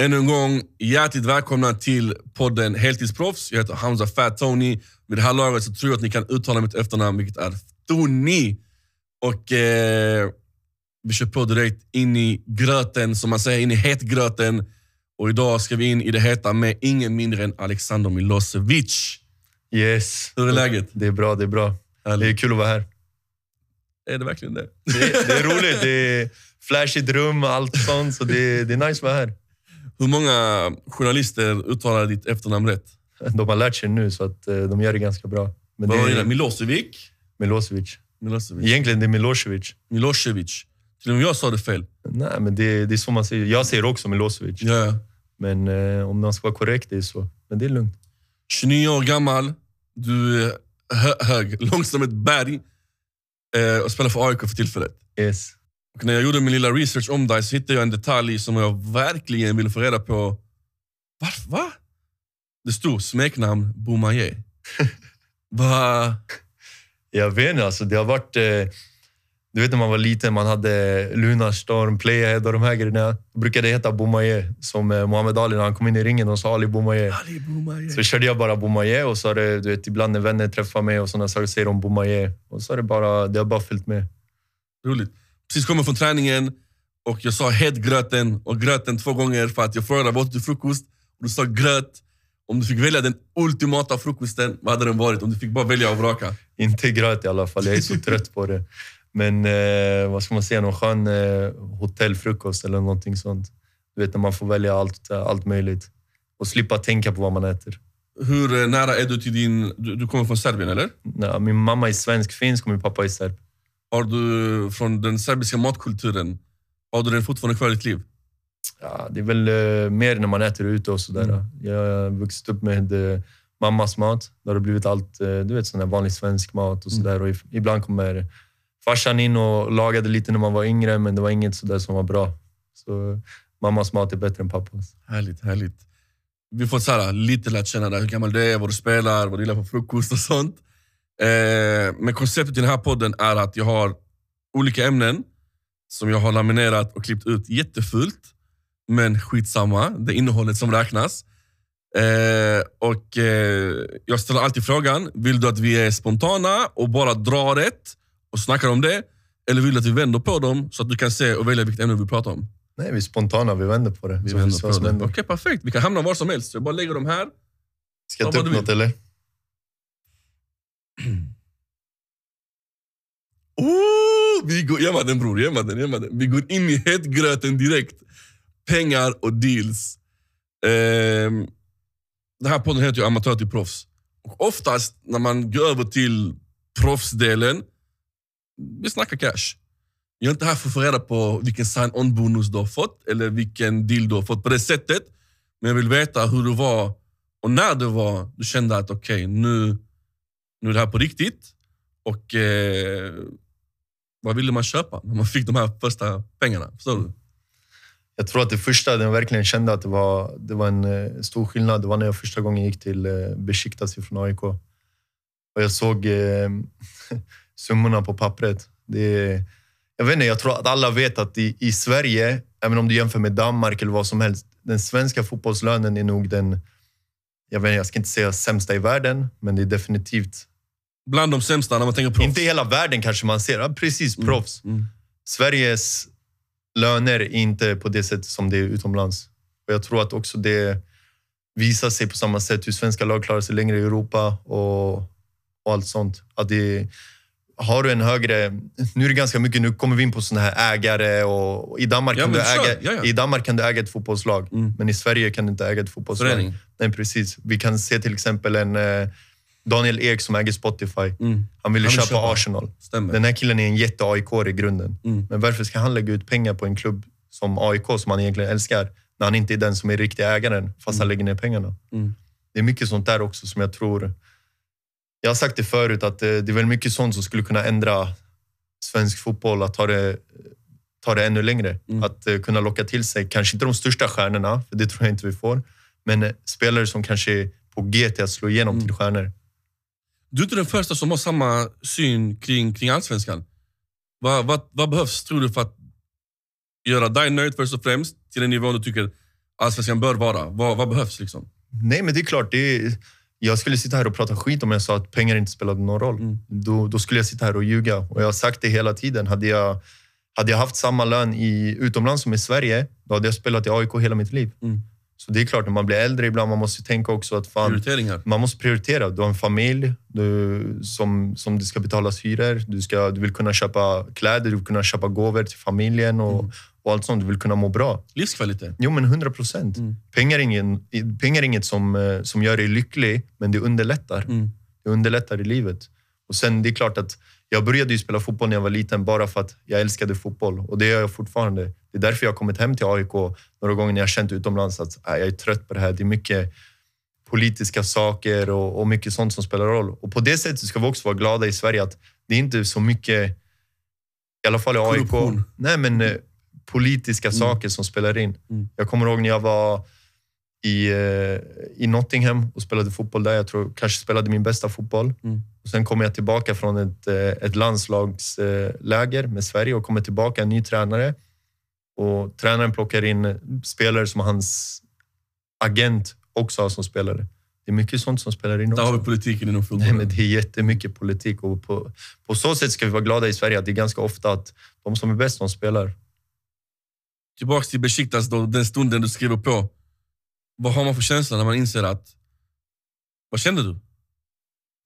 Ännu en gång, hjärtligt välkomna till podden Heltidsproffs. Jag heter Hamza Fat Tony. Vid det här laget så tror jag att ni kan uttala mitt efternamn, vilket är Tony. Och eh, vi kör på direkt in i gröten, som man säger, in i hetgröten. Och idag ska vi in i det heta med ingen mindre än Alexander Milosevic. Yes. Hur är läget? Det är bra, det är bra. Härligt. Det är kul att vara här. Är det verkligen det? Det, det är roligt. Det är flashigt rum och allt sånt. Så det, det är nice att vara här. Hur många journalister uttalar ditt efternamn rätt? De har lärt sig nu, så att eh, de gör det ganska bra. Men Vad var det Milosevic? Milosevic. Milosevic. Egentligen det är Milosevic. Milosevic. Till och med jag sa det fel. Nej, men det, det är så man säger. Jag säger också Milosevic. Ja, ja. Men eh, om man ska vara korrekt, det är så. Men det är lugnt. 29 år gammal, du är hö hög, lång som ett berg eh, och spelar för AIK för tillfället. Yes. Och när jag gjorde min lilla research om dig så hittade jag en detalj som jag verkligen ville få reda på. Varför? Va? Det stod smeknamn Boumaier. Va? Jag vet inte, alltså, det har varit... Eh, du vet när man var liten, man hade Lunarstorm, Playhead och de här grejerna. Då brukade det heta Boumaier. Som eh, Muhammad Ali när han kom in i ringen och sa Ali Boumaier. Ali Boumaier. Så körde jag bara Boumaier och så är det, du vet, ibland när vänner träffar mig och sådana saker säger de Boumaier. Och så är det bara, det har bara följt med. Roligt. Precis kommit från träningen och jag sa hetgröten och gröten två gånger för att jag frågade vad åt du frukost och du sa gröt. Om du fick välja den ultimata frukosten, vad hade den varit? Om du fick bara välja och vraka. Inte gröt i alla fall, jag är så trött på det. Men eh, vad ska man säga, någon skön eh, hotellfrukost eller någonting sånt. Du vet när man får välja allt, allt möjligt. Och slippa tänka på vad man äter. Hur eh, nära är du till din... Du, du kommer från Serbien, eller? Nej, min mamma är svensk-finsk och min pappa är serb. Har du från den serbiska matkulturen, har du den fortfarande kvar i ditt liv? Ja, det är väl eh, mer när man äter ute och sådär. Mm. Jag har vuxit upp med eh, mammas mat. Där har det blivit allt, eh, du vet, sån där vanlig svensk mat och sådär. Och if- ibland kommer farsan in och lagade lite när man var yngre, men det var inget sådär som var bra. Så mammas mat är bättre än pappas. Härligt, härligt. Vi får så här, lite lärt känna dig, hur gammal du är, vad du spelar, vad du gillar på frukost och sånt. Eh, men konceptet i den här podden är att jag har olika ämnen som jag har laminerat och klippt ut jättefult. Men skitsamma, det är innehållet som räknas. Eh, och eh, Jag ställer alltid frågan, vill du att vi är spontana och bara drar rätt och snackar om det? Eller vill du att vi vänder på dem så att du kan se och välja vilket ämne vi pratar om? Nej, vi är spontana. Vi vänder på det. Vi vänder på det. Okej, perfekt. Vi kan hamna var som helst. Jag bara lägger dem här. Ska jag Ja, ta upp något eller? Oh, vi går, ge den bror, ge den, ge den. Vi går in i hetgröten direkt. Pengar och deals. Eh, den här podden heter ju Amatör till proffs. Och oftast när man går över till proffsdelen, vi snackar cash. Jag är inte här för att få reda på vilken sign-on-bonus du har fått eller vilken deal du har fått på det sättet. Men jag vill veta hur du var och när det var du kände att okej, nu, nu är det här på riktigt. Och eh, vad ville man köpa när man fick de här första pengarna? Förstår du? Jag tror att det första, den jag verkligen kände att det var, det var en eh, stor skillnad, det var när jag första gången gick till eh, Besiktas från AIK. Och jag såg eh, summorna på pappret. Det, jag vet inte, jag tror att alla vet att i, i Sverige, även om du jämför med Danmark eller vad som helst, den svenska fotbollslönen är nog den, jag, vet, jag ska inte säga sämsta i världen, men det är definitivt, Bland de sämsta när man tänker proffs. inte hela världen kanske man ser, ja, precis proffs. Mm. Sveriges löner är inte på det sättet som det är utomlands. Och jag tror att också det visar sig på samma sätt hur svenska lag klarar sig längre i Europa och, och allt sånt. Att det, har du en högre... Nu är det ganska mycket, nu kommer vi in på såna här ägare och i Danmark, Ja, kan, du äga, Ja, ja. i Danmark kan du äga ett fotbollslag, Mm. men i Sverige kan du inte äga ett fotbollslag. Förening. Nej, precis. Vi kan se till exempel en eh, Daniel Ek som äger Spotify. Mm. Han ville Han vill köpa, köpa. Arsenal. Stämmer. Den här killen är en jätte aik i grunden. Mm. Men varför ska han lägga ut pengar på en klubb som AIK, som han egentligen älskar, när han inte är den som är riktiga ägaren, fast han lägger ner pengarna? Mm. Det är mycket sånt där också som jag tror... Jag har sagt det förut, att eh, det är väl mycket sånt som skulle kunna ändra svensk fotboll, att ta det, ta det ännu längre. Mm. Att eh, kunna locka till sig, kanske inte de största stjärnorna, för det tror jag inte vi får, men eh, spelare som kanske är på G till att slå igenom Mm. till stjärnor. Du är inte den första som har samma syn kring, kring allsvenskan. Vad, vad, vad behövs, tror du, för att göra dig nöjd först och främst, till en nivå du tycker allsvenskan bör vara? Vad, vad behövs? liksom? Nej, men det är klart. Det är, jag skulle sitta här och prata skit om jag sa att pengar inte spelade någon roll. Mm. Då, då skulle jag sitta här och ljuga. Och jag har sagt det hela tiden. Hade jag, hade jag haft samma lön i utomlands som i Sverige, då hade jag spelat i AIK hela mitt liv. Mm. Så det är klart, när man blir äldre ibland, man måste tänka också att fan, man måste prioritera. Du har en familj du, som, som det ska betalas hyror. Du, ska, du vill kunna köpa kläder, du vill kunna köpa gåvor till familjen och, Mm. och allt sånt. Du vill kunna må bra. Livskvalitet. Jo, men 100 procent. Mm. Pengar, är ingen, pengar är inget som, eh, som gör dig lycklig, men det underlättar. Mm. Det underlättar i livet. Och sen, det är klart att jag började ju spela fotboll när jag var liten bara för att jag älskade fotboll. Och det gör jag fortfarande. Det är därför jag har kommit hem till AIK några gånger när jag känt utomlands att äh, jag är trött på det här. Det är mycket politiska saker och, och mycket sånt som spelar roll. Och på det sättet ska vi också vara glada i Sverige att det är inte så mycket, i alla fall i AIK, Korruption. nej men eh, politiska saker som spelar in. Mm. Jag kommer ihåg när jag var i, eh, i Nottingham och spelade fotboll där. Jag tror kanske spelade min bästa fotboll. Mm. Och sen kom jag tillbaka från ett, eh, ett landslagsläger med Sverige och kommer tillbaka en ny tränare. Och tränaren plockar in spelare som hans agent också har som spelare. Det är mycket sånt som spelar in Där har vi också. politiken inom Nej, fotbollen. men det är jättemycket politik och på, på så sätt ska vi vara glada i Sverige att det är ganska ofta att de som är bäst, de spelar. Tillbaks till Besiktas, då, den stunden du skriver på. Vad har man för känsla när man inser att... Vad kände du?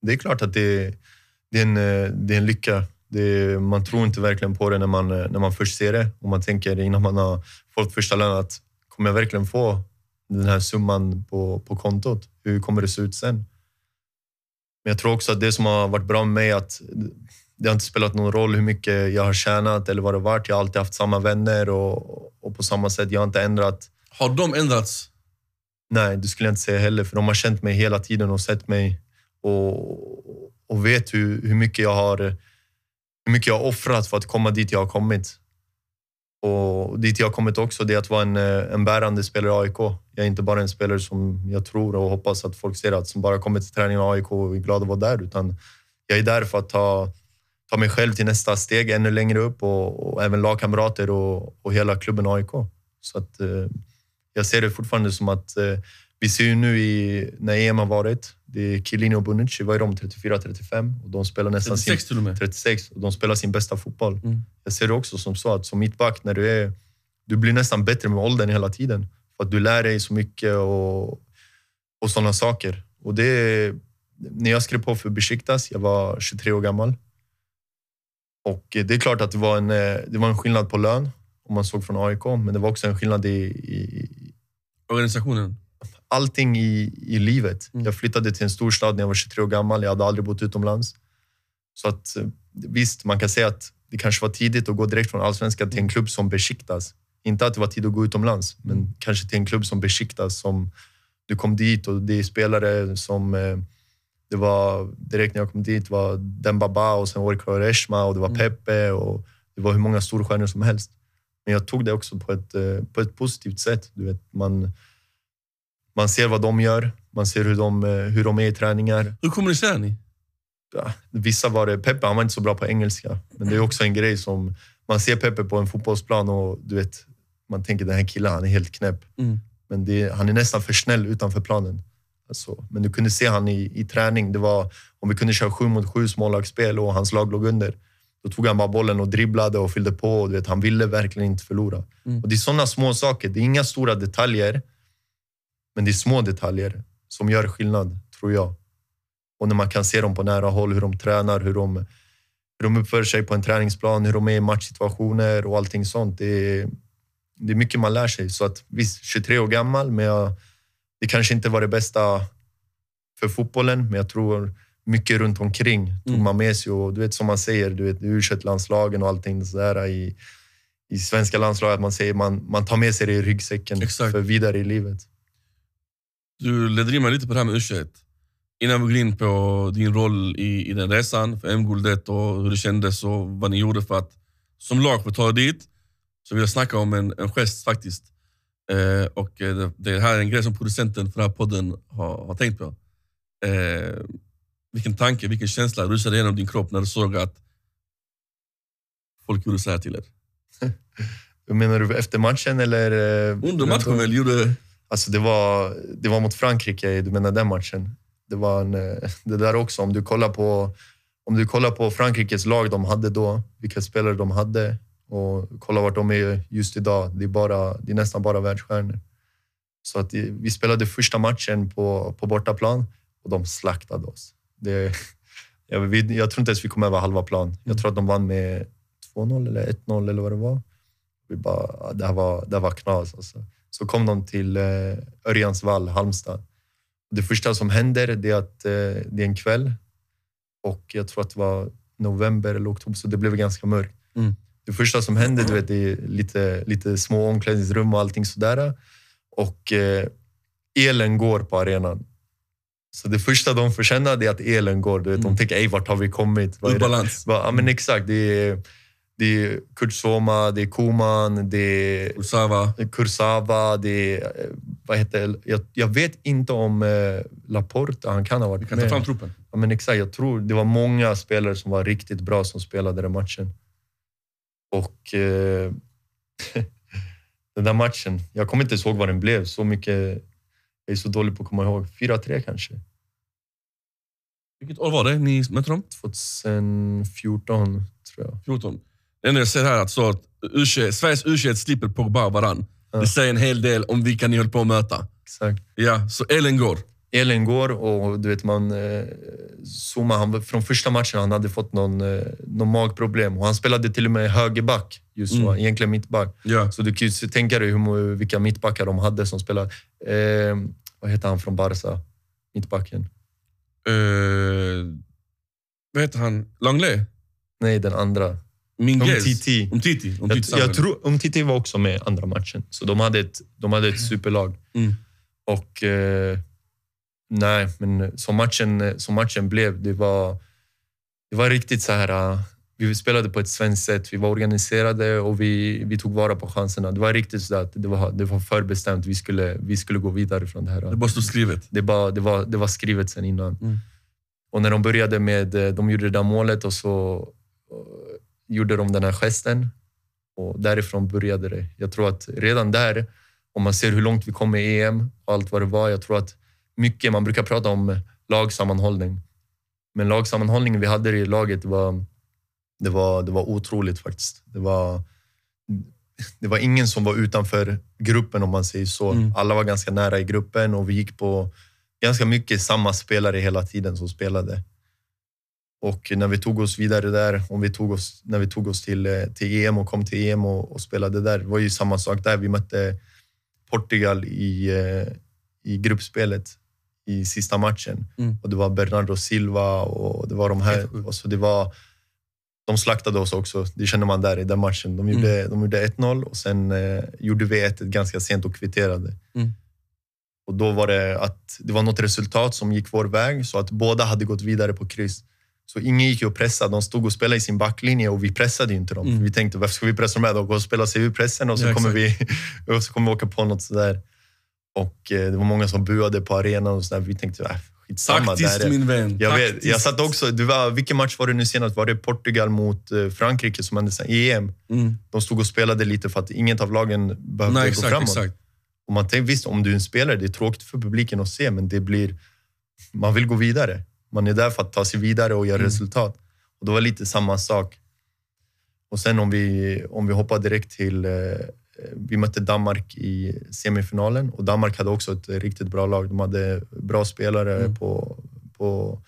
Det är klart att det, det, är, en, eh, det är en lycka. Det man tror inte verkligen på det när man, eh, när man först ser det. Och man tänker innan man har fått första lönen att kommer jag verkligen få den här summan på, på kontot? Hur kommer det se ut sen? Men jag tror också att det som har varit bra med mig är att det har inte spelat någon roll hur mycket jag har tjänat eller vad det varit. Jag har alltid haft samma vänner och, och på samma sätt, jag har inte ändrat Har de ändrats? Nej, det skulle jag inte säga heller. För de har känt mig hela tiden och sett mig och, och vet hur, hur, mycket jag har, hur mycket jag har offrat för att komma dit jag har kommit. Och dit jag har kommit också, det är att vara en, eh, en bärande spelare i AIK. Jag är inte bara en spelare som jag tror och hoppas att folk ser att som bara kommer till träningen i AIK och är glad att vara där. Utan jag är där för att ta, ta mig själv till nästa steg ännu längre upp och, och även lagkamrater och, och hela klubben AIK. Så att, eh, jag ser det fortfarande som att eh, vi ser ju nu i, när EM har varit, det är Chiellini och Bonucci, vad är de? 34-35 och de spelar nästan 36 till och med. sin, 36 och de spelar sin bästa fotboll. Mm. Jag ser det också som så att som mittback, när du är, du blir nästan bättre med åldern hela tiden. För att du lär dig så mycket och, och sådana saker. Och det, när jag skrev på för Besiktas, jag var 23 år gammal. Och det är klart att det var en, eh, det var en skillnad på lön om man såg från AIK, men det var också en skillnad i, i Organisationen. Allting i, i livet. Mm. Jag flyttade till en storstad när jag var 23 år gammal. Jag hade aldrig bott utomlands. Så att, eh, visst, man kan säga att det kanske var tidigt att gå direkt från allsvenskan till en klubb som Besiktas. Inte att det var tid att gå utomlands, men kanske till en klubb som Besiktas som du kom dit och det är spelare som... eh, Det var direkt när jag kom dit var Dembaba och sen det Quaresma och det var Mm. Pepe och det var hur många storstjärnor som helst. Men jag tog det också på ett, eh, på ett positivt sätt. Du vet, man, man ser vad de gör, man ser hur de, eh, hur de är i träningar. Hur kommunicerar ni? Ja, vissa var det, Pepe han var inte så bra på engelska, men det är också en grej som... Man ser Pepe på en fotbollsplan och du vet, man tänker den här killen han är helt knäpp. Mm. Men det, han är nästan för snäll utanför planen. Alltså, men du kunde se han i, i träning. Det var, om vi kunde köra sju mot sju smålagsspel och hans lag låg under, då tog han bara bollen och dribblade och fyllde på. Och du vet, han ville verkligen inte förlora. Mm. Och Det är sådana små saker. Det är inga stora detaljer, men det är små detaljer som gör skillnad, tror jag. Och när man kan se dem på nära håll, hur de tränar, hur de, hur de uppför sig på en träningsplan, hur de är i matchsituationer och allting sånt. Det är, det är mycket man lär sig. Så att visst, 23 år gammal, men jag, det kanske inte var det bästa för fotbollen, men jag tror mycket runt omkring tog Mm. man med sig. Och du vet som man säger, du vet u landslagen och allting sådär i, i svenska landslaget, att man säger man, man tar med sig det i ryggsäcken Exakt. för vidare i livet. Du ledde in mig lite på det här med u Innan vi går in på din roll i, i den resan, för M-guldet och hur det kändes och vad ni gjorde för att som lag få ta dit, så vill jag snacka om en, en gest faktiskt. Eh, och eh, det, det här är en grej som producenten för den här podden har, har tänkt på. Eh, vilken tanke, vilken känsla rusade genom din kropp när du såg att folk gjorde så här till er? Menar du efter matchen eller? eh, Under matchen väl gjorde... Alltså det var, det var mot Frankrike, du menar den matchen? Det var en, eh, det där också, om du kollar på om du kollar på Frankrikes lag de hade då, vilka spelare de hade och kollar vart de är just idag. Det är, bara, det är nästan bara världsstjärnor. Så att eh, vi spelade första matchen på, på bortaplan och de slaktade oss. Det, jag, vi, jag tror inte ens vi kom över halva plan. Jag tror att de vann med 2-0 eller 1-0 eller vad det var. Vi bara, ah, det här var, det här var knas. Alltså. Så kom de till eh, Örjansvall, Halmstad. Det första som händer är att eh, det är en kväll och jag tror att det var november eller oktober, så det blev ganska mörkt. Mm. Det första som händer du vet, är lite, lite små omklädningsrum och allting sådär. Och eh, elen går på arenan. Så det första de får känna är att elen går. Du vet, mm. De tänker, Ej, vart har vi kommit? Vad balans. Ja, men exakt. Det är, det är Kurt Soma, det är Koman, det är Kursava. Kursava det är, eh, vad heter, jag, jag vet inte om eh, Laporte, han kan ha varit med. Vi kan ta fram truppen. Ja, men exakt, jag tror det var många spelare som var riktigt bra som spelade den matchen. Och eh, den där matchen, jag kommer inte ihåg vad den blev. Så mycket, jag är så dålig på att komma ihåg. 4-3 kanske. Vilket år var det ni mötte dem? 2014, tror jag. 14. Det enda jag ser här är att, så att U21, Sveriges U21 slipper Pogba och varann. Ja. Det säger en hel del om vilka ni höll på att möta. Exakt. Ja, så elen går. Elen går och du vet man... Eh, Zuma, han, från första matchen han hade fått någon, eh, någon magproblem. Och han spelade till och med högerback, just så, mm. egentligen mittback. Ja. Så du kan ju tänka dig hur, vilka mittbackar de hade som spelade. Eh, vad heter han från Barca? Mittbacken. Uh, vad heter han? Langley? Nej, den andra. Minguez? Umtiti. Umtiti. Umtiti jag, jag tror Umtiti var också med andra matchen. Så de hade ett, de hade ett superlag. Mm. Och... Eh, nej, men som matchen, som matchen blev, det var, det var riktigt så här... Vi spelade på ett svenskt sätt. Vi var organiserade och vi, vi tog vara på chanserna. Det var riktigt så att det var, det var förbestämt. Vi skulle, vi skulle gå vidare från det här. Det bara stod skrivet? Det, bara, det, var, det var skrivet sen innan. Mm. Och när de började med... De gjorde det där målet och så gjorde de den här gesten och därifrån började det. Jag tror att redan där, om man ser hur långt vi kom i EM och allt vad det var, jag tror att mycket, man brukar prata om lagsammanhållning. Men lagsammanhållningen vi hade i laget var, det var, det var otroligt faktiskt. Det var, det var ingen som var utanför gruppen om man säger så. Mm. Alla var ganska nära i gruppen och vi gick på ganska mycket samma spelare hela tiden som spelade. Och när vi tog oss vidare där, om vi tog oss, när vi tog oss till, eh, till EM och kom till EM och, och spelade där, var ju samma sak där. Vi mötte Portugal i, eh, i gruppspelet i sista matchen. Mm. Och det var Bernardo Silva och det var de här. Och så det var, de slaktade oss också, det känner man där i den matchen. De gjorde, mm. de gjorde 1-0 och sen eh, gjorde vi 1 ganska sent och kvitterade. Mm. Och då var det att det var något resultat som gick vår väg, så att båda hade gått vidare på kryss. Så ingen gick och pressade. De stod och spelade i sin backlinje och vi pressade inte dem. Mm. vi tänkte, varför ska vi pressa dem här? De går och spelar CU-pressen och så, ja, kommer vi, och så kommer vi åka på något sådär. Och eh, det var många som buade på arenan och sådär. Vi tänkte, äh, skitsamma. Taktiskt min vän. Jag, vet, jag satt också, du var, vilken match var det nu senast? Var det Portugal mot eh, Frankrike som hände sen? EM? Mm. De stod och spelade lite för att inget av lagen behövde Nej, gå exakt, framåt. Exakt. Och man tänkte, visst, om du är en spelare, det är tråkigt för publiken att se, men det blir... Man vill gå vidare. Man är där för att ta sig vidare och göra mm. resultat. Och det var lite samma sak. Och sen om vi, om vi hoppar direkt till... Eh, vi mötte Danmark i semifinalen och Danmark hade också ett riktigt bra lag. De hade bra spelare mm. på, på,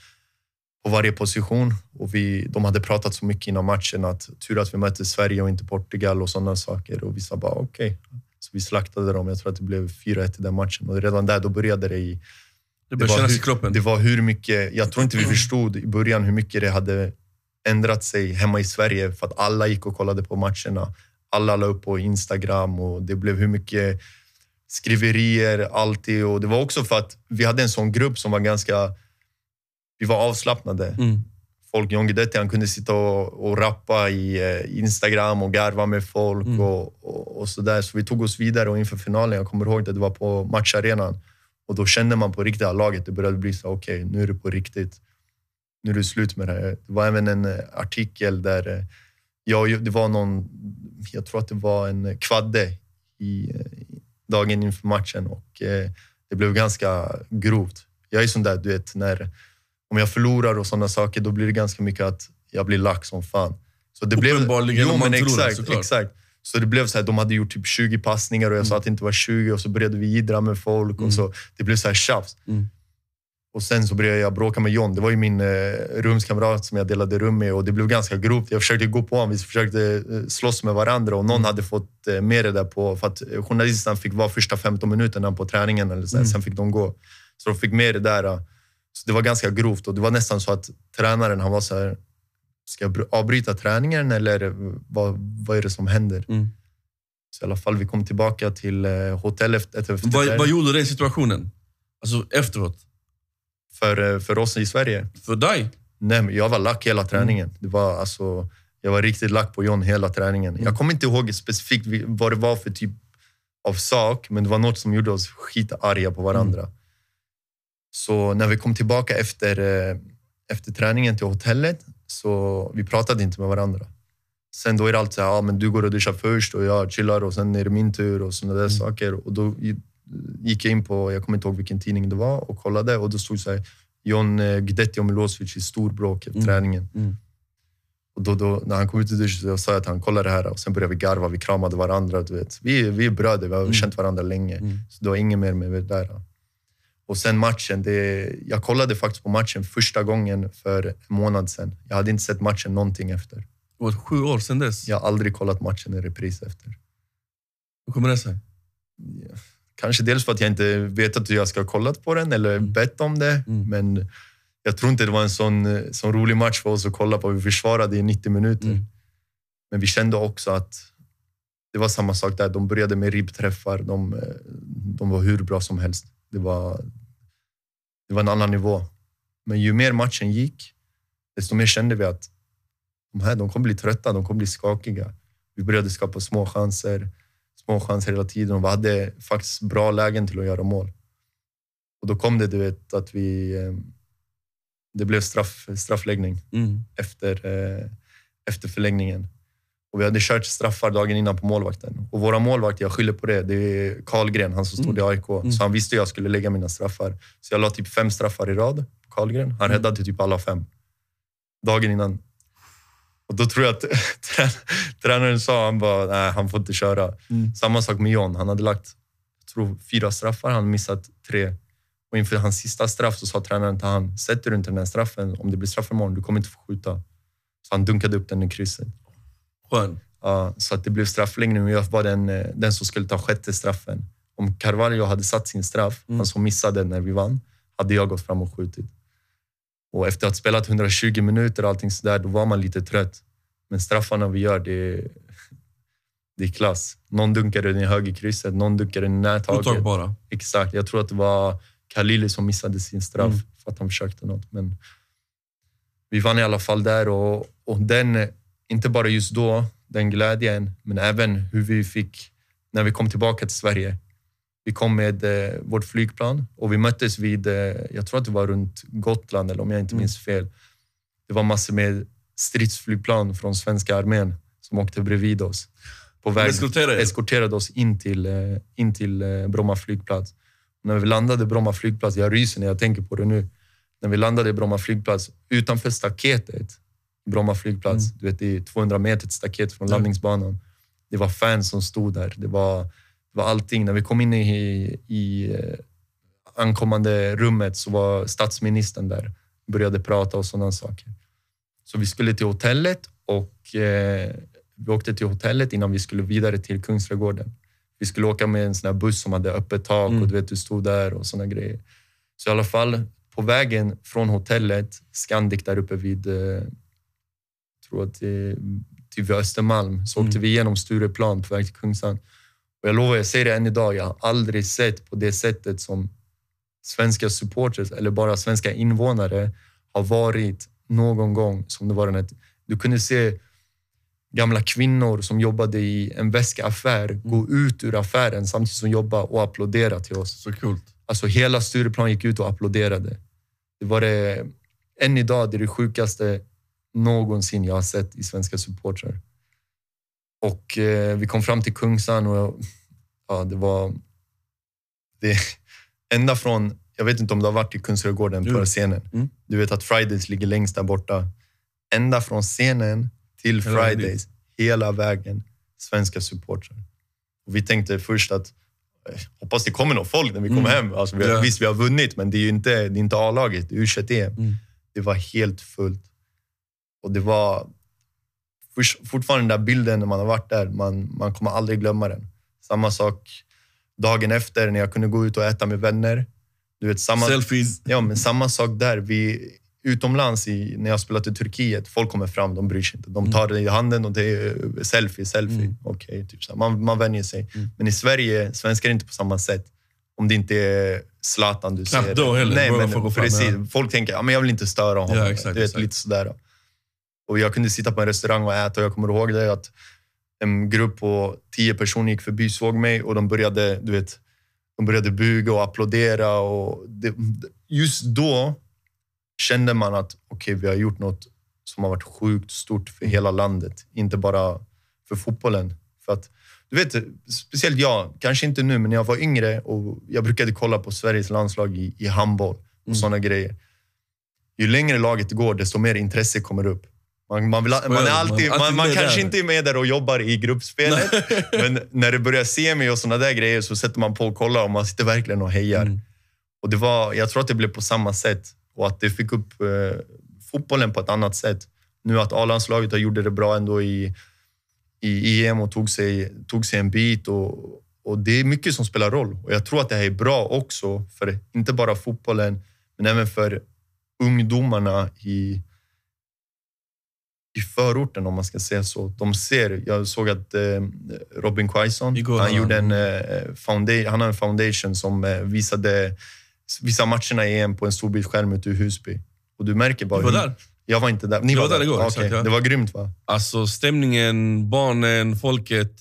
på varje position. Och vi, de hade pratat så mycket innan matchen att tur att vi mötte Sverige och inte Portugal och sådana saker. Och vi sa bara okej. Okay. Så vi slaktade dem. Jag tror att det blev 4-1 i den matchen. Och redan där då började det i... Det, det, var hur, det var hur mycket... Jag tror inte vi förstod i början hur mycket det hade ändrat sig hemma i Sverige för att alla gick och kollade på matcherna. Alla la upp på Instagram och det blev hur mycket skriverier alltid. Och det var också för att vi hade en sån grupp som var ganska... Vi var avslappnade. Mm. Folk, John Guidetti, han kunde sitta och, och rappa i eh, Instagram och garva med folk mm. och, och, och sådär. Så vi tog oss vidare och inför finalen, jag kommer ihåg att det var på matcharenan. Och då kände man på riktigt att laget, det började bli så okej, okay, nu är det på riktigt nu är det slut med det här. Det var även en eh, artikel där eh, ja, det var någon, jag tror att det var en kvadde i, dagen inför matchen och eh, det blev ganska grovt. Jag är sån där, du vet, när, om jag förlorar och sådana saker, då blir det ganska mycket att jag blir lack som fan. Så det blev, Uppenbarligen, om man tror det, exakt, såklart. exakt. Så det blev så här, de hade gjort typ 20 passningar och jag sa att det inte var 20 och så började vi jiddra med folk och så. Det blev så här tjafs. Mm. Och sen så började jag bråka med John. Det var ju min eh, rumskamrat som jag delade rum med och det blev ganska grovt. Jag försökte gå på honom. Vi försökte eh, slåss med varandra och någon hade fått eh, med det där på... För att eh, journalisten fick vara första 15 minuterna på träningen, eller så här, sen fick de gå. Så de fick med det där. eh. Så det var ganska grovt och det var nästan så att tränaren han var så här... Ska jag br- avbryta träningen eller vad, vad är det som händer? Mm. Så i alla fall, vi kom tillbaka till eh, hotell efter, efter Vad, vad gjorde det i situationen? Alltså efteråt? för, eh, för oss i Sverige. För dig? Nej, men jag var lack hela träningen. Det var alltså, jag var riktigt lack på John hela träningen. Jag kommer inte ihåg specifikt vad det var för typ av sak, men det var något som gjorde oss skitarga på varandra. Så när vi kom tillbaka efter, eh, efter träningen till hotellet, så vi pratade inte med varandra. Sen då är det alltid så här, ja, men du går och duschar först och jag chillar och sen är det min tur och sådana där saker. Och då gick jag in på, jag kommer inte ihåg vilken tidning det var, och kollade och då stod så här, John eh, Guidetti och Milosevic i storbråk efter träningen. Mm. Och då, då, när han kom ut ur duschen så sa jag till honom, kolla det här. Och sen började vi garva, vi kramade varandra. Du vet. Vi, vi är bröder, vi har känt varandra länge. Så det var inget mer med det där. Och sen matchen, det, jag kollade faktiskt på matchen första gången för en månad sedan. Jag hade inte sett matchen någonting efter. Det var sju år sedan dess. Jag har aldrig kollat matchen i repris efter. Hur kommer det sig? Kanske dels för att jag inte vet att jag ska ha kollat på den eller bett om det. Mm. Men jag tror inte det var en sån, sån rolig match för oss att kolla på. Vi försvarade i 90 minuter. Mm. Men vi kände också att det var samma sak där. De började med ribbträffar. De, de var hur bra som helst. Det var, det var en annan nivå. Men ju mer matchen gick, desto mer kände vi att de här de kommer bli trötta, de kommer bli skakiga. Vi började skapa små chanser, små chanser hela tiden och vi hade faktiskt bra lägen till att göra mål. Och då kom det, du vet, att vi... eh, Det blev straff, straffläggning Mm. efter, eh, efter förlängningen. Och vi hade kört straffar dagen innan på målvakten. Och våra målvakter, jag skyller på det, det är Karlgren, han som stod i AIK. Så han visste jag skulle lägga mina straffar. Så jag la typ fem straffar i rad på Karlgren. Han räddade typ alla fem. Dagen innan. Och då tror jag att trä- tränaren sa, han bara, nej han får inte köra. Samma sak med John, han hade lagt tror, fyra straffar, han missat tre. Och inför hans sista straff så sa tränaren till han, sätter du inte den här straffen, om det blir straff imorgon, du kommer inte få skjuta. Så han dunkade upp den i krysset. Skön. Ja, så att det blev straffläggning och jag var den, eh, den som skulle ta sjätte straffen. Om Carvalho hade satt sin straff, han som missade när vi vann, hade jag gått fram och skjutit. Och efter att ha spelat 120 minuter och allting sådär, då var man lite trött. Men straffarna vi gör, det är, det är klass. Någon dunkade den i högerkrysset, någon dunkade den i nättaget. Otak bara. Exakt. Jag tror att det var Khalili som missade sin straff för att han försökte något. Men vi vann i alla fall där och, och den, inte bara just då, den glädjen, men även hur vi fick, när vi kom tillbaka till Sverige. Vi kom med eh, vårt flygplan och vi möttes vid, eh, jag tror att det var runt Gotland eller om jag inte minns fel. Det var massor med stridsflygplan från svenska armén som åkte bredvid oss. På väg, eskorterade er? eskorterade oss in till, eh, in till eh, Bromma flygplats. När vi landade Bromma flygplats, jag ryser när jag tänker på det nu. När vi landade Bromma flygplats, utanför staketet Bromma flygplats, du vet det är 200 meter staket från landningsbanan. Det var fans som stod där. Det var, det var allting. När vi kom in i, i eh, ankommande rummet så var statsministern där. Började prata och sådana saker. Så vi skulle till hotellet och eh, vi åkte till hotellet innan vi skulle vidare till Kungsträdgården. Vi skulle åka med en sån här buss som hade öppet tak och du vet, du stod där och såna grejer. Så i alla fall, på vägen från hotellet, Scandic där uppe vid, eh, tror att det typ vid Östermalm, så åkte vi igenom Stureplan på väg till Kungsan. Och jag lovar, jag säger det än idag, jag har aldrig sett på det sättet som svenska supporters eller bara svenska invånare har varit någon gång som det var den. Du kunde se gamla kvinnor som jobbade i en väskaffär gå ut ur affären samtidigt som jobba och applådera till oss. Så kul. Alltså hela Stureplan gick ut och applåderade. Det var det, än idag, det är det sjukaste någonsin jag har sett i svenska supportrar. Och eh, vi kom fram till Kungsan och ja, det var det, ända från, jag vet inte om du har varit i Kungsträdgården på scenen. Mm. Du vet att Fridays ligger längst där borta. Ända från scenen till Fridays, hela vägen, svenska supportrar. Och vi tänkte först att eh, hoppas det kommer någon folk när vi kommer Mm. hem. Alltså, vi har. Visst, vi har vunnit, men det är ju inte, det är inte A-laget, det är U21-EM. Mm. Det var helt fullt. Och det var fortfarande den där bilden när man har varit där, man, man kommer aldrig glömma den. Samma sak dagen efter när jag kunde gå ut och äta med vänner. Du vet, samma, Selfies. ja, men samma sak där. Vi, utomlands, i, när jag spelat i Turkiet, folk kommer fram, de bryr sig inte. De tar det i handen och det är selfie, selfie. Mm. Okej, typ så man, man vänjer sig. Mm. Men i Sverige, svenskar är inte på samma sätt. Om det inte är Zlatan du Knappt ser. då heller. Nej, men fram, precis. ja. Folk tänker, ja, men jag vill inte störa honom. Ja, exakt, du vet, exakt. lite sådär. Och jag kunde sitta på en restaurang och äta och jag kommer ihåg det att en grupp på tio personer gick förbi, såg mig och de började, du vet, de började buga och applådera. Och det, just då kände man att okej, vi har gjort något som har varit sjukt stort för hela landet. Inte bara för fotbollen. För att, du vet, speciellt jag, kanske inte nu, men när jag var yngre och jag brukade kolla på Sveriges landslag i, i handboll och Mm. sådana grejer. Ju längre laget går, desto mer intresse kommer upp. Man, man, vill, man, är alltid, man, man kanske inte är med där och jobbar i gruppspelet, men när det börjar semi och såna där grejer så sätter man på och kollar och man sitter verkligen och hejar. Mm. Och det var, jag tror att det blev på samma sätt och att det fick upp eh, fotbollen på ett annat sätt. Nu att A-landslaget gjort det bra ändå i, i EM och tog sig, tog sig en bit. Och, och Det är mycket som spelar roll. Och Jag tror att det här är bra också för inte bara fotbollen, men även för ungdomarna i, i förorten, om man ska säga så. De ser, jag såg att eh, Robin Quaison, Igår, han ja. gjorde en eh, foundation, han har en foundation som eh, visade vissa matcherna i EM på en storbildsskärm ute i Husby. Och du märker bara Du var hur- där. Jag var inte där. Ni Du var, var där igår, Okej, exakt, ja. Det var grymt va? Alltså stämningen, barnen, folket.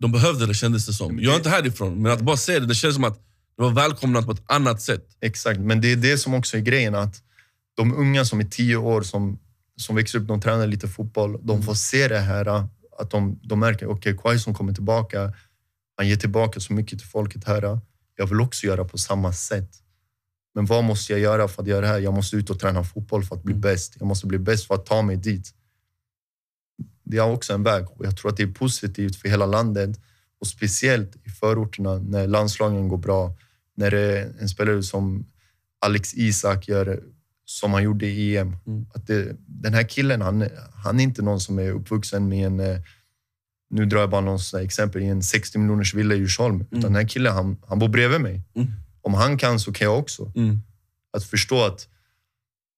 De behövde det kändes det som. Jag är inte härifrån, men att bara se det, det känns som att det var välkomnat på ett annat sätt. Exakt, men det är det som också är grejen. att De unga som är tio år, som, som växer upp, de tränar lite fotboll. De Mm. får se det här, att de, de märker okej, okay, Quaison kommer tillbaka. Han ger tillbaka så mycket till folket här. Jag vill också göra på samma sätt. Men vad måste jag göra för att göra det här? Jag måste ut och träna fotboll för att bli Mm. bäst. Jag måste bli bäst för att ta mig dit. Det är också en väg och jag tror att det är positivt för hela landet och speciellt i förorterna när landslagen går bra. När det är en spelare som Alex Isak gör som han gjorde i EM. Mm. Att det, den här killen, han, han är inte någon som är uppvuxen med en... eh, Nu drar jag bara här exempel, i en 60 miljoners villa i Djursholm. Utan den här killen, han, han bor bredvid mig. Mm. Om han kan så kan jag också. Mm. Att förstå att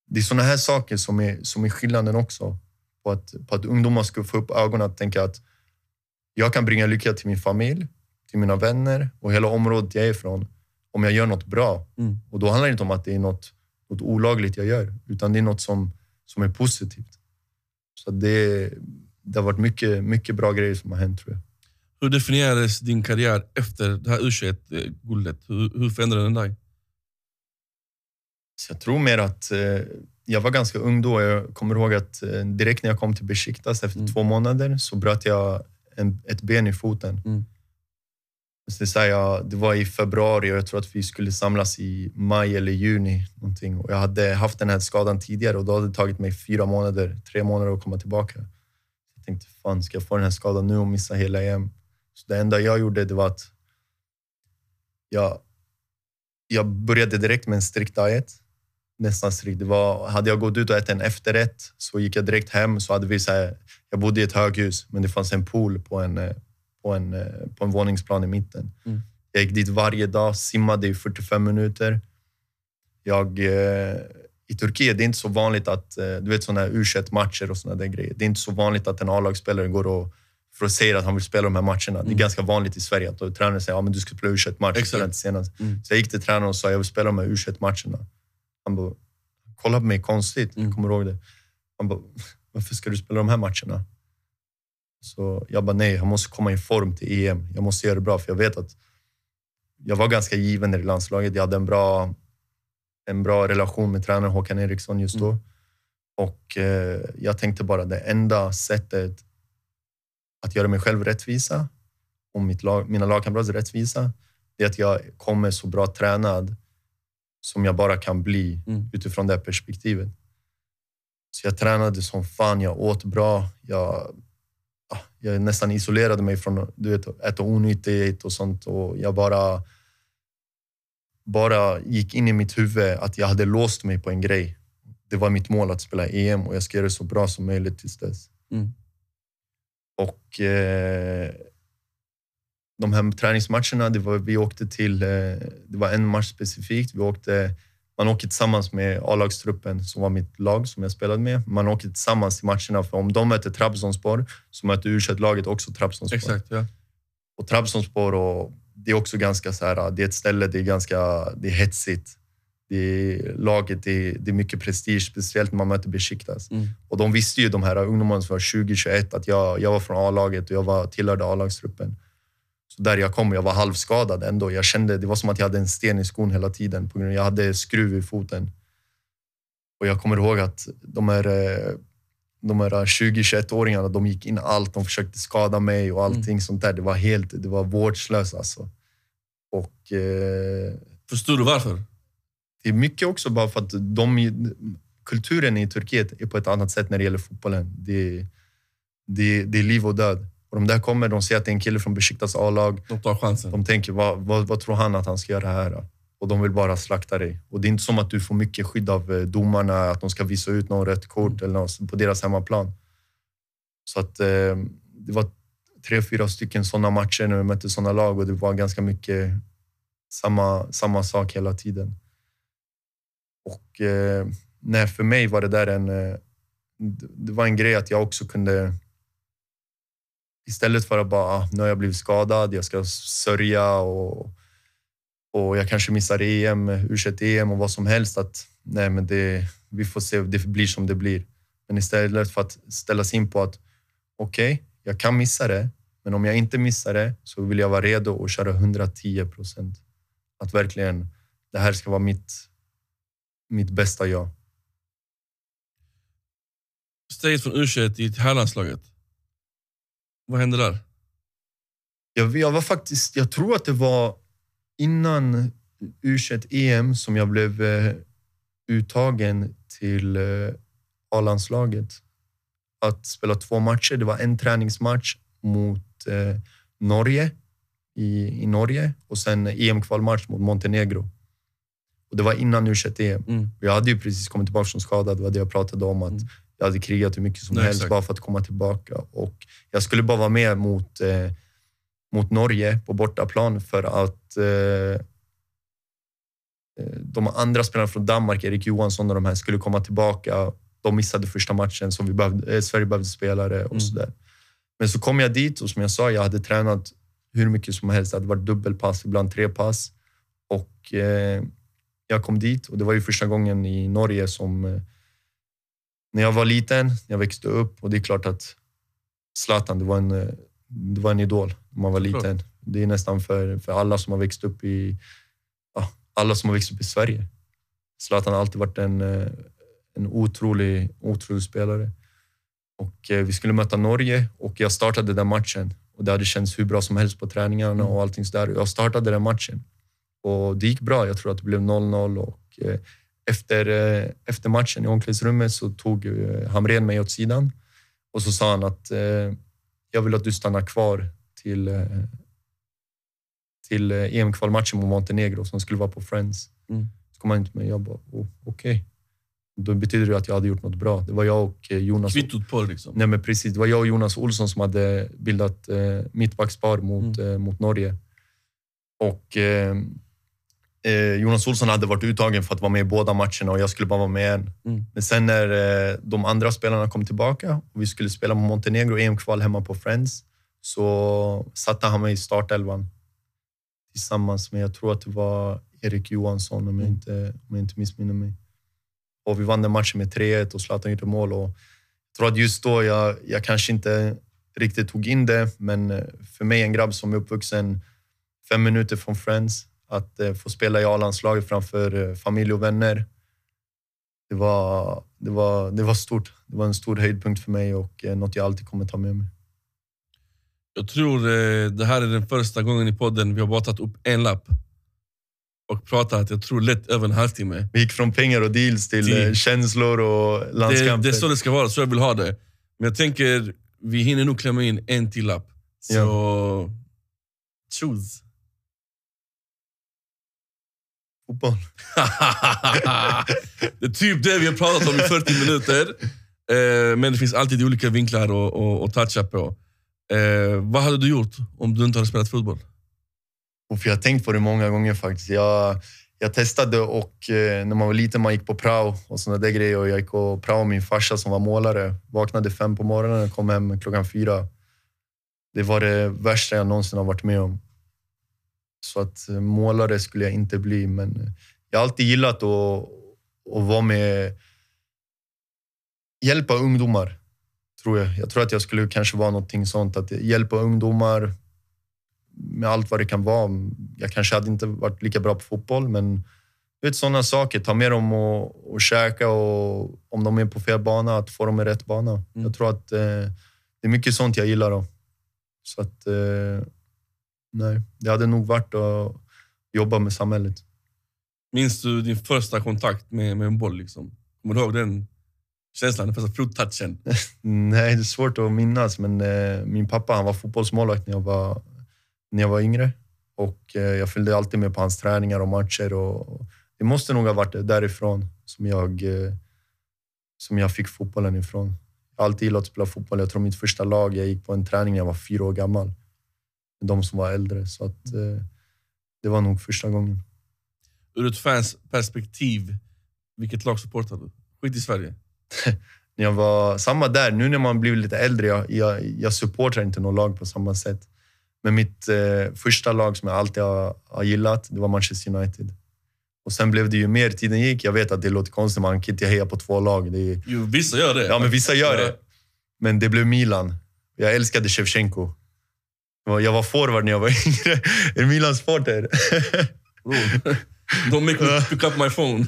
det är såna här saker som är, som är skillnaden också. På att, på att ungdomar ska få upp ögonen att tänka att jag kan bringa lycka till min familj, till mina vänner och hela området jag är ifrån om jag gör något bra. Mm. Och då handlar det inte om att det är något, något olagligt jag gör, utan det är något som, som är positivt. Så det, det har varit mycket, mycket bra grejer som har hänt tror jag. Hur definierades din karriär efter det här U21-guldet? Hur, hur förändrade den dig? Så jag tror mer att eh, jag var ganska ung då. Jag kommer ihåg att eh, direkt när jag kom till Besiktas efter Mm. två månader så bröt jag en, ett ben i foten. Mm. Så det, jag, det var i februari och jag tror att vi skulle samlas i maj eller juni. Någonting. Och jag hade haft den här skadan tidigare och då hade det tagit mig fyra månader, tre månader att komma tillbaka. Jag tänkte, fan ska jag få den här skadan nu och missa hela EM? Så det enda jag gjorde det var att jag, jag började direkt med en strikt diet. Nästan strikt. Det var, hade jag gått ut och ätit en efterrätt så gick jag direkt hem. Så hade vi så här, jag bodde i ett höghus, men det fanns en pool på en, eh, på en, eh, på en våningsplan i mitten. Mm. Jag gick dit varje dag, simmade i 45 minuter. Jag, eh, I Turkiet det är inte så vanligt att, eh, du vet sådana här u matcher och såna där grejer. Det är inte så vanligt att en A-lagsspelare går och för att att han vill spela de här matcherna. Det är Mm. ganska vanligt i Sverige att då tränaren säger att ja, du ska spela U21-match. Exakt. spela inte senast. Mm. Så jag gick till tränaren och sa jag vill spela de här U21-matcherna. Han bara, kolla på mig konstigt. Mm. Jag kommer ihåg det. Han bara, varför ska du spela de här matcherna? Så jag bara, nej, jag måste komma i form till EM. Jag måste göra det bra, för jag vet att jag var ganska given i landslaget. Jag hade en bra, en bra relation med tränaren Håkan Eriksson just då. Och eh, jag tänkte bara det enda sättet att göra mig själv rättvisa och mitt lag, mina lagkamrater rättvisa, det är att jag kommer så bra tränad som jag bara kan bli Mm. utifrån det perspektivet. Så jag tränade som fan, jag åt bra. Jag, ja, jag nästan isolerade mig från du vet, att äta onyttigt och sånt. Och jag bara, bara gick in i mitt huvud att jag hade låst mig på en grej. Det var mitt mål att spela EM och jag ska göra det så bra som möjligt tills dess. Mm. Och eh, de här träningsmatcherna, det var, vi åkte till, eh, det var en match specifikt. Vi åkte, man åker tillsammans med A-lagstruppen som var mitt lag som jag spelade med. Man åker tillsammans till matcherna för om de möter Trabzonspor så möter u laget också Trabzonspor. Exakt, ja. Och Trabzonspor, och det är också ganska så här, det är ett ställe, det är ganska det är hetsigt. Det är, laget, det är, det är mycket prestige, speciellt när man möter Besiktas. Mm. Och de visste ju, de här ungdomarna som var 20-21, att jag, jag var från A-laget och jag var, tillhörde A-lagstruppen. Så där jag kom, jag var halvskadad ändå. Jag kände, det var som att jag hade en sten i skon hela tiden. På grund av, jag hade skruv i foten. Och jag kommer ihåg att de här, eh, de här 20-21-åringarna, de gick in allt. De försökte skada mig och allting sånt där. Det var helt, det var vårdslöst alltså. Och eh, Förstår du varför? det är mycket också bara för att de, kulturen i Turkiet är på ett annat sätt när det gäller fotbollen. Det, det, det är liv och död. Och de där kommer, de ser att det är en kille från Besiktas A-lag. De tar chansen. De tänker, vad, vad, vad tror han att han ska göra här? Och de vill bara slakta dig. Och det är inte som att du får mycket skydd av eh, domarna, att de ska visa ut någon rött kort eller något på deras hemmaplan. Så att eh, det var tre, fyra stycken sådana matcher när vi mötte sådana lag och det var ganska mycket samma, samma sak hela tiden. Och eh, nej, för mig var det där en... Eh, det var en grej att jag också kunde... Istället för att bara, ah, nu har jag blivit skadad, jag ska sörja och, och jag kanske missar EM, u EM och vad som helst. Att nej, men det, vi får se, det blir som det blir. Men istället för att ställa sig in på att okej, okay, jag kan missa det, men om jag inte missar det så vill jag vara redo och köra 110 procent. Att verkligen, det här ska vara mitt, mitt bästa jag. Steget från U21 till herrlandslaget. Vad hände där? Jag, jag var faktiskt, jag tror att det var innan U21-EM som jag blev eh, uttagen till eh, A-landslaget. Att spela två matcher. Det var en träningsmatch mot eh, Norge i, i Norge och sen EM-kvalmatch mot Montenegro. Och det var innan U21-EM. Mm. Jag hade ju precis kommit tillbaka från skada. Det var det jag pratade om. att Mm. Jag hade krigat hur mycket som Nej, helst exakt. bara för att komma tillbaka. Och jag skulle bara vara med mot, eh, mot Norge på bortaplan för att eh, eh, de andra spelarna från Danmark, Erik Johansson och de här, skulle komma tillbaka. De missade första matchen, så vi behövde, eh, Sverige behövde spelare och Mm. sådär. Men så kom jag dit och som jag sa, jag hade tränat hur mycket som helst. Det hade varit dubbelpass, ibland tre pass. Och eh, jag kom dit och det var ju första gången i Norge som... När jag var liten, när jag växte upp och det är klart att Zlatan, det var en, det var en idol när man var liten. Det är nästan för, för alla som har växt upp i ja, alla som har växt upp i Sverige. Zlatan har alltid varit en, eh, en otrolig, otrolig spelare. Och eh, vi skulle möta Norge och jag startade den matchen. Och det hade känts hur bra som helst på träningarna och allting sådär. Jag startade den matchen. Och det gick bra. Jag tror att det blev 0-0 och eh, efter, eh, efter matchen i omklädningsrummet så tog eh, Hamrén mig åt sidan och så sa han att eh, jag vill att du stannar kvar till, till EM-kvalmatchen mot Montenegro som skulle vara på Friends. Mm. Så kom han inte med. Jag bara, oh, okej. Då betyder det att jag hade gjort något bra. Det var jag och Jonas Kvittot på liksom. Nej, men precis. Det var jag och Jonas Olsson som hade bildat eh, mittbackspar mot, Mm. eh, mot Norge. Och eh, Jonas Olsson hade varit uttagen för att vara med i båda matcherna och jag skulle bara vara med en. Mm. Men sen när eh, de andra spelarna kom tillbaka och vi skulle spela mot Montenegro EM-kval hemma på Friends så satte han mig i startelvan tillsammans med, jag tror att det var Erik Johansson om jag Mm. inte, om jag inte missminner mig. Och vi vann den matchen med 3-1 och Zlatan gjorde mål. Och jag tror att just då jag, jag kanske inte riktigt tog in det, men eh, för mig, en grabb som är uppvuxen fem minuter från Friends, att eh, få spela i A-landslaget framför eh, familj och vänner, det var, det, var, det var stort. Det var en stor höjdpunkt för mig och eh, något jag alltid kommer ta med mig. Jag tror det här är den första gången i podden vi har bara tagit upp en lapp. Och pratat, jag tror lätt över en halvtimme. Vi gick från pengar och deals till Till- känslor och Det, landskamper. det är så det ska vara, så jag vill ha det. Men jag tänker, vi hinner nog klämma in en till lapp. Så, choose. Fotboll. det är typ det vi har pratat om i 40 minuter. Eh, men det finns alltid olika vinklar att- att att toucha på. Eh, vad hade du gjort om du inte hade spelat fotboll? För jag har tänkt på det många gånger faktiskt. Jag, jag testade och eh, när man var liten man gick på prao och såna där grejer. Och jag gick och prao med min farsa som var målare. Vaknade fem på morgonen och kom hem klockan fyra. Det var det värsta jag någonsin har varit med om. Så att eh, målare skulle jag inte bli, men eh, jag har alltid gillat att, att vara med... Hjälpa ungdomar, tror jag. Jag tror att jag skulle kanske vara någonting sånt. Att hjälpa ungdomar, med allt vad det kan vara. Jag kanske hade inte varit lika bra på fotboll, men du vet, sådana saker. Ta med dem och, och käka och om de är på fel bana, att få dem i rätt bana. Jag tror att eh, det är mycket sånt jag gillar. Då. Så att, eh, nej, det hade nog varit att jobba med samhället. Minns du din första kontakt med, med en boll? Liksom? Kommer du ihåg den känslan, den första fottouchen? Nej, det är svårt att minnas, men eh, min pappa han var fotbollsmålvakt när jag var, när jag var yngre. Och eh, jag följde alltid med på hans träningar och matcher. Och det måste nog ha varit därifrån som jag, eh, som jag fick fotbollen ifrån. Jag har alltid gillat att spela fotboll. Jag tror mitt första lag, jag gick på en träning när jag var fyra år gammal. De som var äldre. Så att, eh, det var nog första gången. Ur ett fans perspektiv, vilket lag supportar du? Skit i Sverige. när jag var samma där. Nu när man blivit lite äldre, jag, jag, jag supportar inte något lag på samma sätt. Men mitt eh, första lag som jag alltid har, har gillat, det var Manchester United. Och sen blev det ju mer tiden gick. Jag vet att det låter konstigt, man kan inte heja på två lag. Det är, Jo, vissa gör det. ja, men vissa gör det. Men det blev Milan. Jag älskade Shevchenko. Jag var- forward när jag var yngre. En Milan-supporter. Don't make me pick up my phone.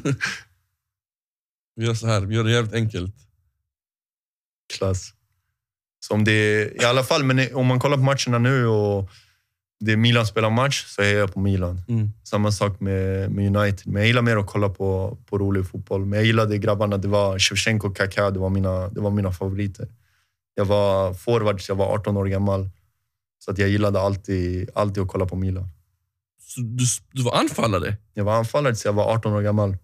Vi gör så här, vi gör det jävligt enkelt. Klass. Så om det är, I alla fall, men om man kollar på matcherna nu och det är Milan spelar match så hejar jag på Milan. Mm. Samma sak med, med United. Men jag gillar mer att kolla på, på rolig fotboll. Men jag gillade grabbarna. Det var Shevchenko och Kaká. Det var mina, det var mina favoriter. Jag var forward jag var 18 år gammal. Så att jag gillade alltid, alltid att kolla på Milan. Så du, du var anfallare? Jag var anfallare så jag var 18 år gammal.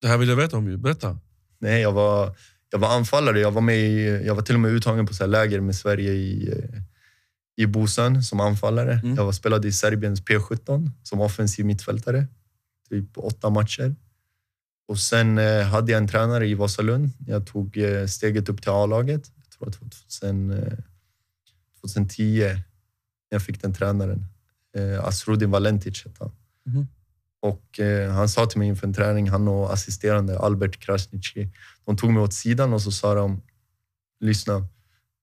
Det här vill jag veta om ju. Berätta. Nej, jag var, jag var anfallare. Jag var, med i, jag var till och med uttagen på så läger med Sverige i, i Bosön som anfallare. Mm. Jag var, spelade i Serbiens P17 som offensiv mittfältare. Typ åtta matcher. Och sen eh, hade jag en tränare i Vasalund. Jag tog eh, steget upp till A-laget. Jag tror att det var 2000, eh, 2010 när jag fick den tränaren. Eh, Asrudin Valentic hette han. Mhm. Och eh, han sa till mig inför en träning, han och assisterande Albert Krasniqi, de tog mig åt sidan och så sa de, lyssna.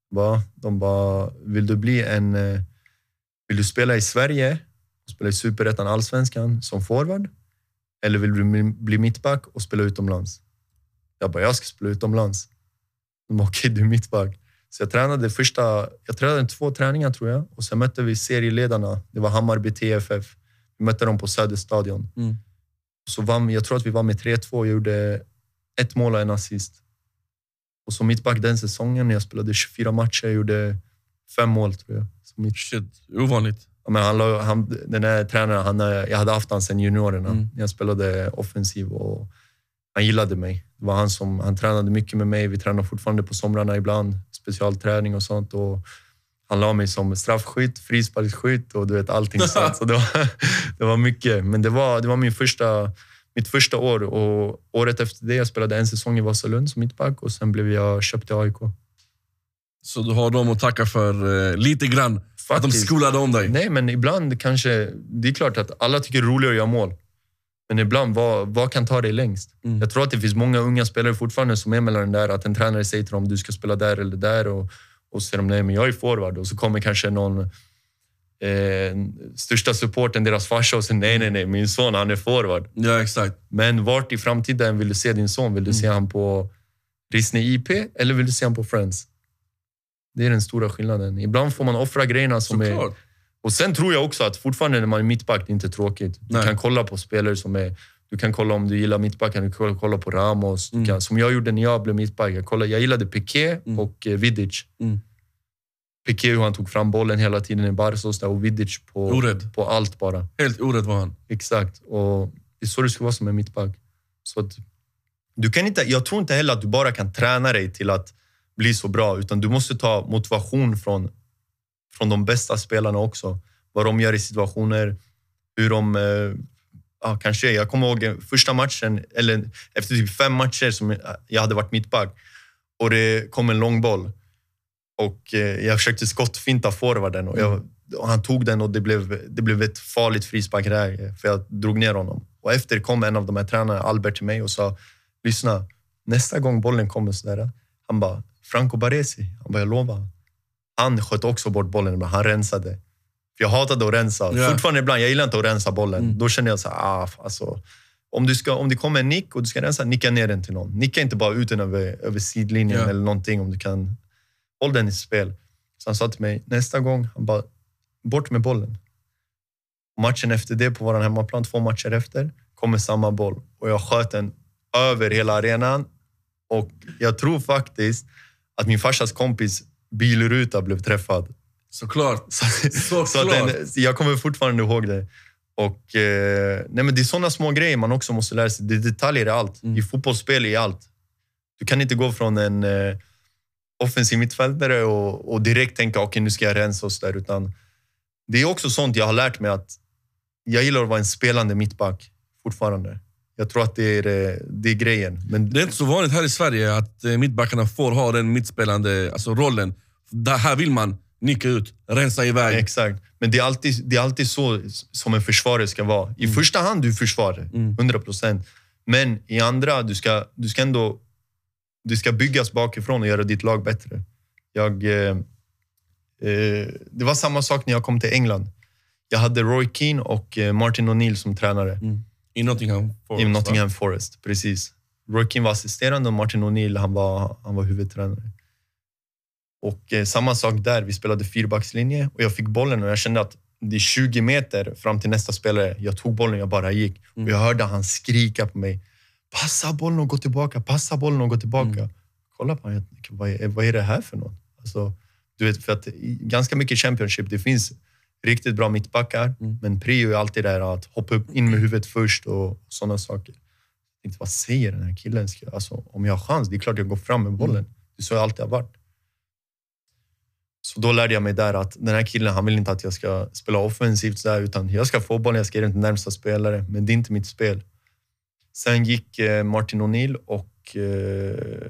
Va? De bara, vill du bli en... eh, Vill du spela i Sverige och spela i Superettan, Allsvenskan som forward? Eller vill du bli- mittback och spela utomlands? Jag bara, jag ska spela utomlands. De bara, okej, du är mittback. Så jag tränade första, jag tränade två träningar tror jag och sen mötte vi serieledarna. Det var Hammarby TFF. Vi mötte dem på Söderstadion. Mm. Så vann, jag tror att vi var med 3-2 och gjorde ett mål och en assist. Och som mittback den säsongen, när jag spelade 24 matcher, jag gjorde fem mål tror jag. Så mitt, Shit, ovanligt. ja, men han, han, den här tränaren, han, eh, jag hade haft han sedan juniorerna. Mm. Jag spelade offensiv och han gillade mig. Det var han som han tränade mycket med mig. Vi tränar fortfarande på somrarna ibland, specialträning och sånt. Och han la mig som straffskytt, frisparksskytt och du vet allting sånt. Så det, var, det var mycket. Men det var, det var min första, mitt första år och året efter det jag spelade en säsong i Vasalund som mittback och sen blev jag köpt till AIK. Så du har dem att tacka för eh, lite grann. Att de Faktiskt. skolade om dig. Nej, men ibland kanske... Det är klart att alla tycker det är roligare att göra mål. Men ibland, vad, vad kan ta dig längst? Mm. Jag tror att det finns många unga spelare fortfarande som är mellan den där, att en tränare säger till dem du ska spela där eller där och, och så säger de nej, men jag är forward. Och så kommer kanske någon eh, största supporten, deras farsa, och säger nej, nej, nej, min son han är forward. Ja, exakt. Men vart i framtiden vill du se din son? Vill du se han på Rissne IP eller vill du se han på Friends? Det är den stora skillnaden. Ibland får man offra grejerna som är... Och sen tror jag också att fortfarande när man är mittback, det är inte tråkigt. Du Nej. kan kolla på spelare som är... Du kan kolla om du gillar mittbacken, du kan kolla på Ramos. Mm. kan, som jag gjorde när jag blev mittback. Jag, kollade, jag gillade Piqué Mm. och eh, Vidic. Mm. Piqué hur han tog fram bollen hela tiden i Barca och Vidic på, Orädd. på allt bara. Helt orädd var han. Exakt. Och det är så det ska vara som en mittback. Så att, du kan inte, jag tror inte heller att du bara kan träna dig till att bli så bra, utan du måste ta motivation från, från de bästa spelarna också. Vad de gör i situationer, hur de... Eh, ja, kanske, jag kommer ihåg första matchen, eller efter typ fem matcher som jag hade varit mittback och det kom en lång boll. Och eh, jag försökte skottfinta forwarden och, jag, och han tog den och det blev, det blev ett farligt frisparkläge för jag drog ner honom. Och efter kom en av de här tränarna, Albert, till mig och sa lyssna, nästa gång bollen kommer sådär. Han bara, Franco Baresi. Han bara, jag lovar. Han sköt också bort bollen, men han rensade. För jag hatade att rensa. Ja. Fortfarande ibland, jag gillar inte att rensa bollen. Mm. Då känner jag så här, ah, alltså, om, du ska, om det kommer en nick och du ska rensa, nicka ner den till någon. Nicka inte bara ut den över, över sidlinjen Ja. eller någonting om du kan. Håll den i spel. Så han sa till mig, nästa gång, han bara, bort med bollen. Matchen efter det, på vår hemmaplan, två matcher efter, kommer samma boll. Och jag sköt den över hela arenan. Och jag tror faktiskt att min farsas kompis bilruta blev träffad. Såklart. Så, Såklart. så den, jag kommer fortfarande ihåg det. Och, eh, nej men det är såna små grejer man också måste lära sig. Det är detaljer i allt. Mm. I fotbollsspel i allt. Du kan inte gå från en eh, offensiv mittfältare och, och direkt tänka okej nu ska jag rensa så där. Utan det är också sånt jag har lärt mig att jag gillar att vara en spelande mittback fortfarande. Jag tror att det är, eh, det är grejen. Men Det är inte så vanligt här i Sverige att eh, mittbackarna får ha den mittspelande alltså rollen. Där, här vill man nicka ut, rensa iväg. Exakt. Men det är, alltid, det är alltid så som en försvarare ska vara. I första hand du försvarar, Mm. 100 procent. Men i andra, du ska, du ska ändå du ska byggas bakifrån och göra ditt lag bättre. Jag, eh, eh, det var samma sak när jag kom till England. Jag hade Roy Keane och eh, Martin O'Neill som tränare I Nottingham Forest. i? Nottingham Forest. Precis. Roy Keane var assisterande och Martin O'Neill han var, han var huvudtränare. Och eh, samma sak där. Vi spelade fyrbackslinje och jag fick bollen och jag kände att det är 20 meter fram till nästa spelare. Jag tog bollen, jag bara gick. Och jag hörde han skrika på mig. Passa bollen och gå tillbaka, passa bollen och gå tillbaka. Mm. Kolla på honom, vad är, vad är det här för något? Alltså, du vet, för att ganska mycket Championship, det finns riktigt bra mittbackar, Mm. men prio är alltid där att hoppa upp in med huvudet först och sådana saker. Jag tänkte, vad säger den här killen? Alltså, om jag har chans, det är klart jag går fram med bollen. Mm. Det är så jag alltid har varit. Så då lärde jag mig där att den här killen, han vill inte att jag ska spela offensivt så här, utan jag ska få bollen, jag ska ge den till närmsta spelare, men det är inte mitt spel. Sen gick eh, Martin O'Neill och... Eh,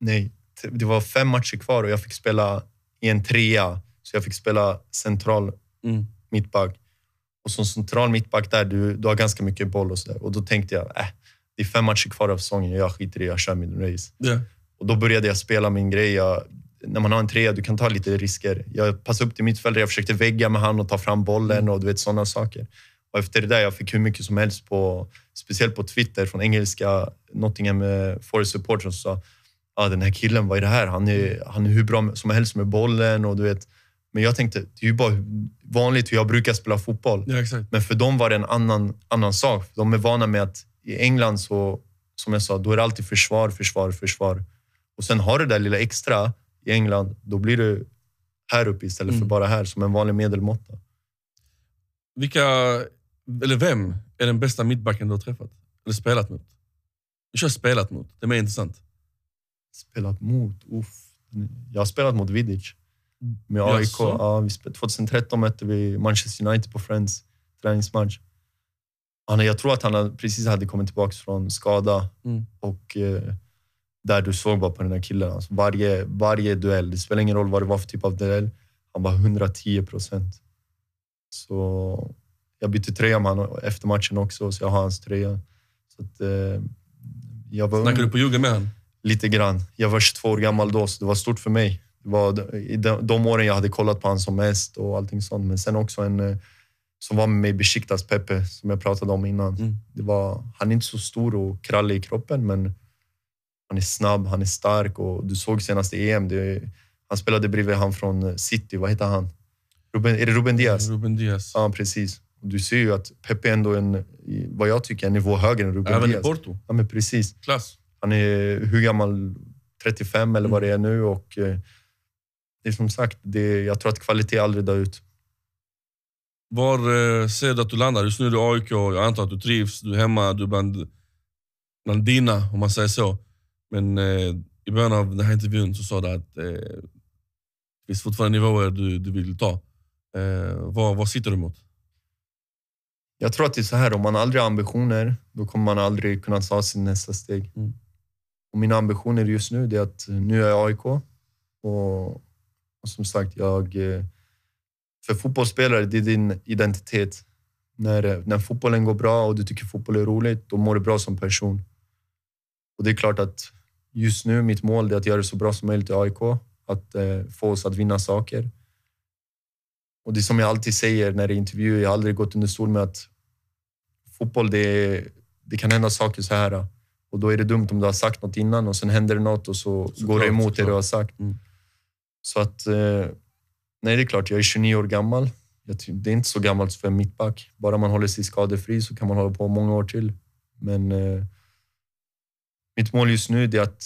nej, det var fem matcher kvar och jag fick spela i en trea. Så jag fick spela central Mm. mittback. Och som central mittback där, du, du har ganska mycket boll och så där. Och då tänkte jag, äh, det är fem matcher kvar av säsongen, jag skiter i det, jag kör min race. Ja. Och då började jag spela min grej. Jag, när man har en trea, du kan ta lite risker. Jag passade upp till mittfältare, jag försökte vägga med han och ta fram bollen och du vet sådana saker. Och efter det där, jag fick hur mycket som helst, på, speciellt på Twitter, från engelska Nottingham eh, Forest supporters som sa ah, den här killen, vad är det här? Han är, han är hur bra som helst med bollen och du vet. Men jag tänkte, det är ju bara vanligt hur jag brukar spela fotboll. ja. Men för dem var det en annan, annan sak. De är vana med att i England, så, som jag sa, då är det alltid försvar, försvar, försvar. Och sen har du det där lilla extra i England, då blir du här uppe istället för Mm. bara här, som en vanlig medelmåtta. Vilka, eller vem är den bästa mittbacken du har träffat? Eller spelat mot? Du kör spelat mot, det är mer intressant. Spelat mot? Uff. Jag har spelat mot Vidic. Med AIK. Ja, vi spel- 2013 mötte vi Manchester United på Friends träningsmatch. Han, jag tror att han precis hade kommit tillbaka från skada. Mm. Och eh, där du såg bara på den här killen. Alltså varje, varje duell, det spelar ingen roll vad det var för typ av duell, han var 110 procent. Så jag bytte tröja med honom efter matchen också, så jag har hans tröja. Så att, eh, jag var Snackar ung, du på juggen med han? lite grann. Jag var 22 år gammal då, så det var stort för mig. Det var i de, de åren jag hade kollat på honom som mest och allting sånt. Men sen också en eh, som var med mig, Besiktas Pepe, som jag pratade om innan. Mm. Det var, han är inte så stor och krallig i kroppen, men Han är snabb, han är stark och du såg senast i EM, det, han spelade bredvid han från City, vad heter han? Ruben, är det Ruben Diaz? Ruben Diaz. Ja, precis. Du ser ju att Pepe ändå är en, vad jag tycker, en nivå högre än Ruben Även Diaz. i Porto. Ja, men precis. Klass. Han är hur gammal? 35 eller vad det är nu. Och, eh, det är som sagt, det, jag tror att kvalitet aldrig dör ut. Var eh, ser du att du landar? Just nu är du AIK, jag antar att du trivs, du är hemma, du är bland, bland dina, om man säger så. Men eh, i början av den här intervjun så sa du att eh, det finns fortfarande nivåer du, du vill ta. Eh, vad, vad sitter du mot? Jag tror att det är så här, om man aldrig har ambitioner, då kommer man aldrig kunna ta sin nästa steg. Mm. Och mina ambitioner just nu är att nu är jag AIK. Och, och som sagt, jag... eh, För fotbollsspelare, det är din identitet. När, eh, när fotbollen går bra och du tycker fotboll är roligt, då mår du bra som person. Och det är klart att just nu, mitt mål är att göra det så bra som möjligt i AIK. Att eh, få oss att vinna saker. Och det som jag alltid säger när det är intervjuer, jag har aldrig gått under stol med att fotboll, det, det kan hända saker så här. Och då är det dumt om du har sagt något innan och sen händer det något och så Såklart, går det emot det du har sagt. Mm. Så att, eh, nej det är klart, jag är 29 år gammal. Det är inte så gammalt för en mittback. Bara man håller sig skadefri så kan man hålla på många år till. Men eh, mitt mål just nu är att,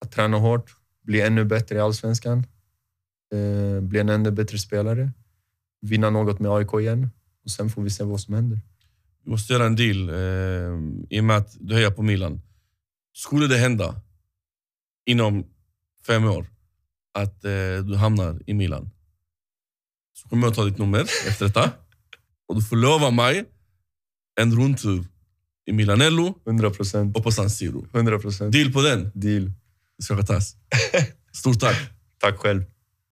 att träna hårt, bli ännu bättre i Allsvenskan, eh, bli en ännu bättre spelare, vinna något med AIK igen och sen får vi se vad som händer. Vi måste göra en deal eh, i och med att du hejar på Milan. Skulle det hända inom fem år att eh, du hamnar i Milan så kommer jag ta ditt nummer efter detta och du får lova mig en rundtur i Milanello 100 procent. och på San Siro. 100 procent. Deal på den. Deal. Det ska tas. Stort tack. Tack själv.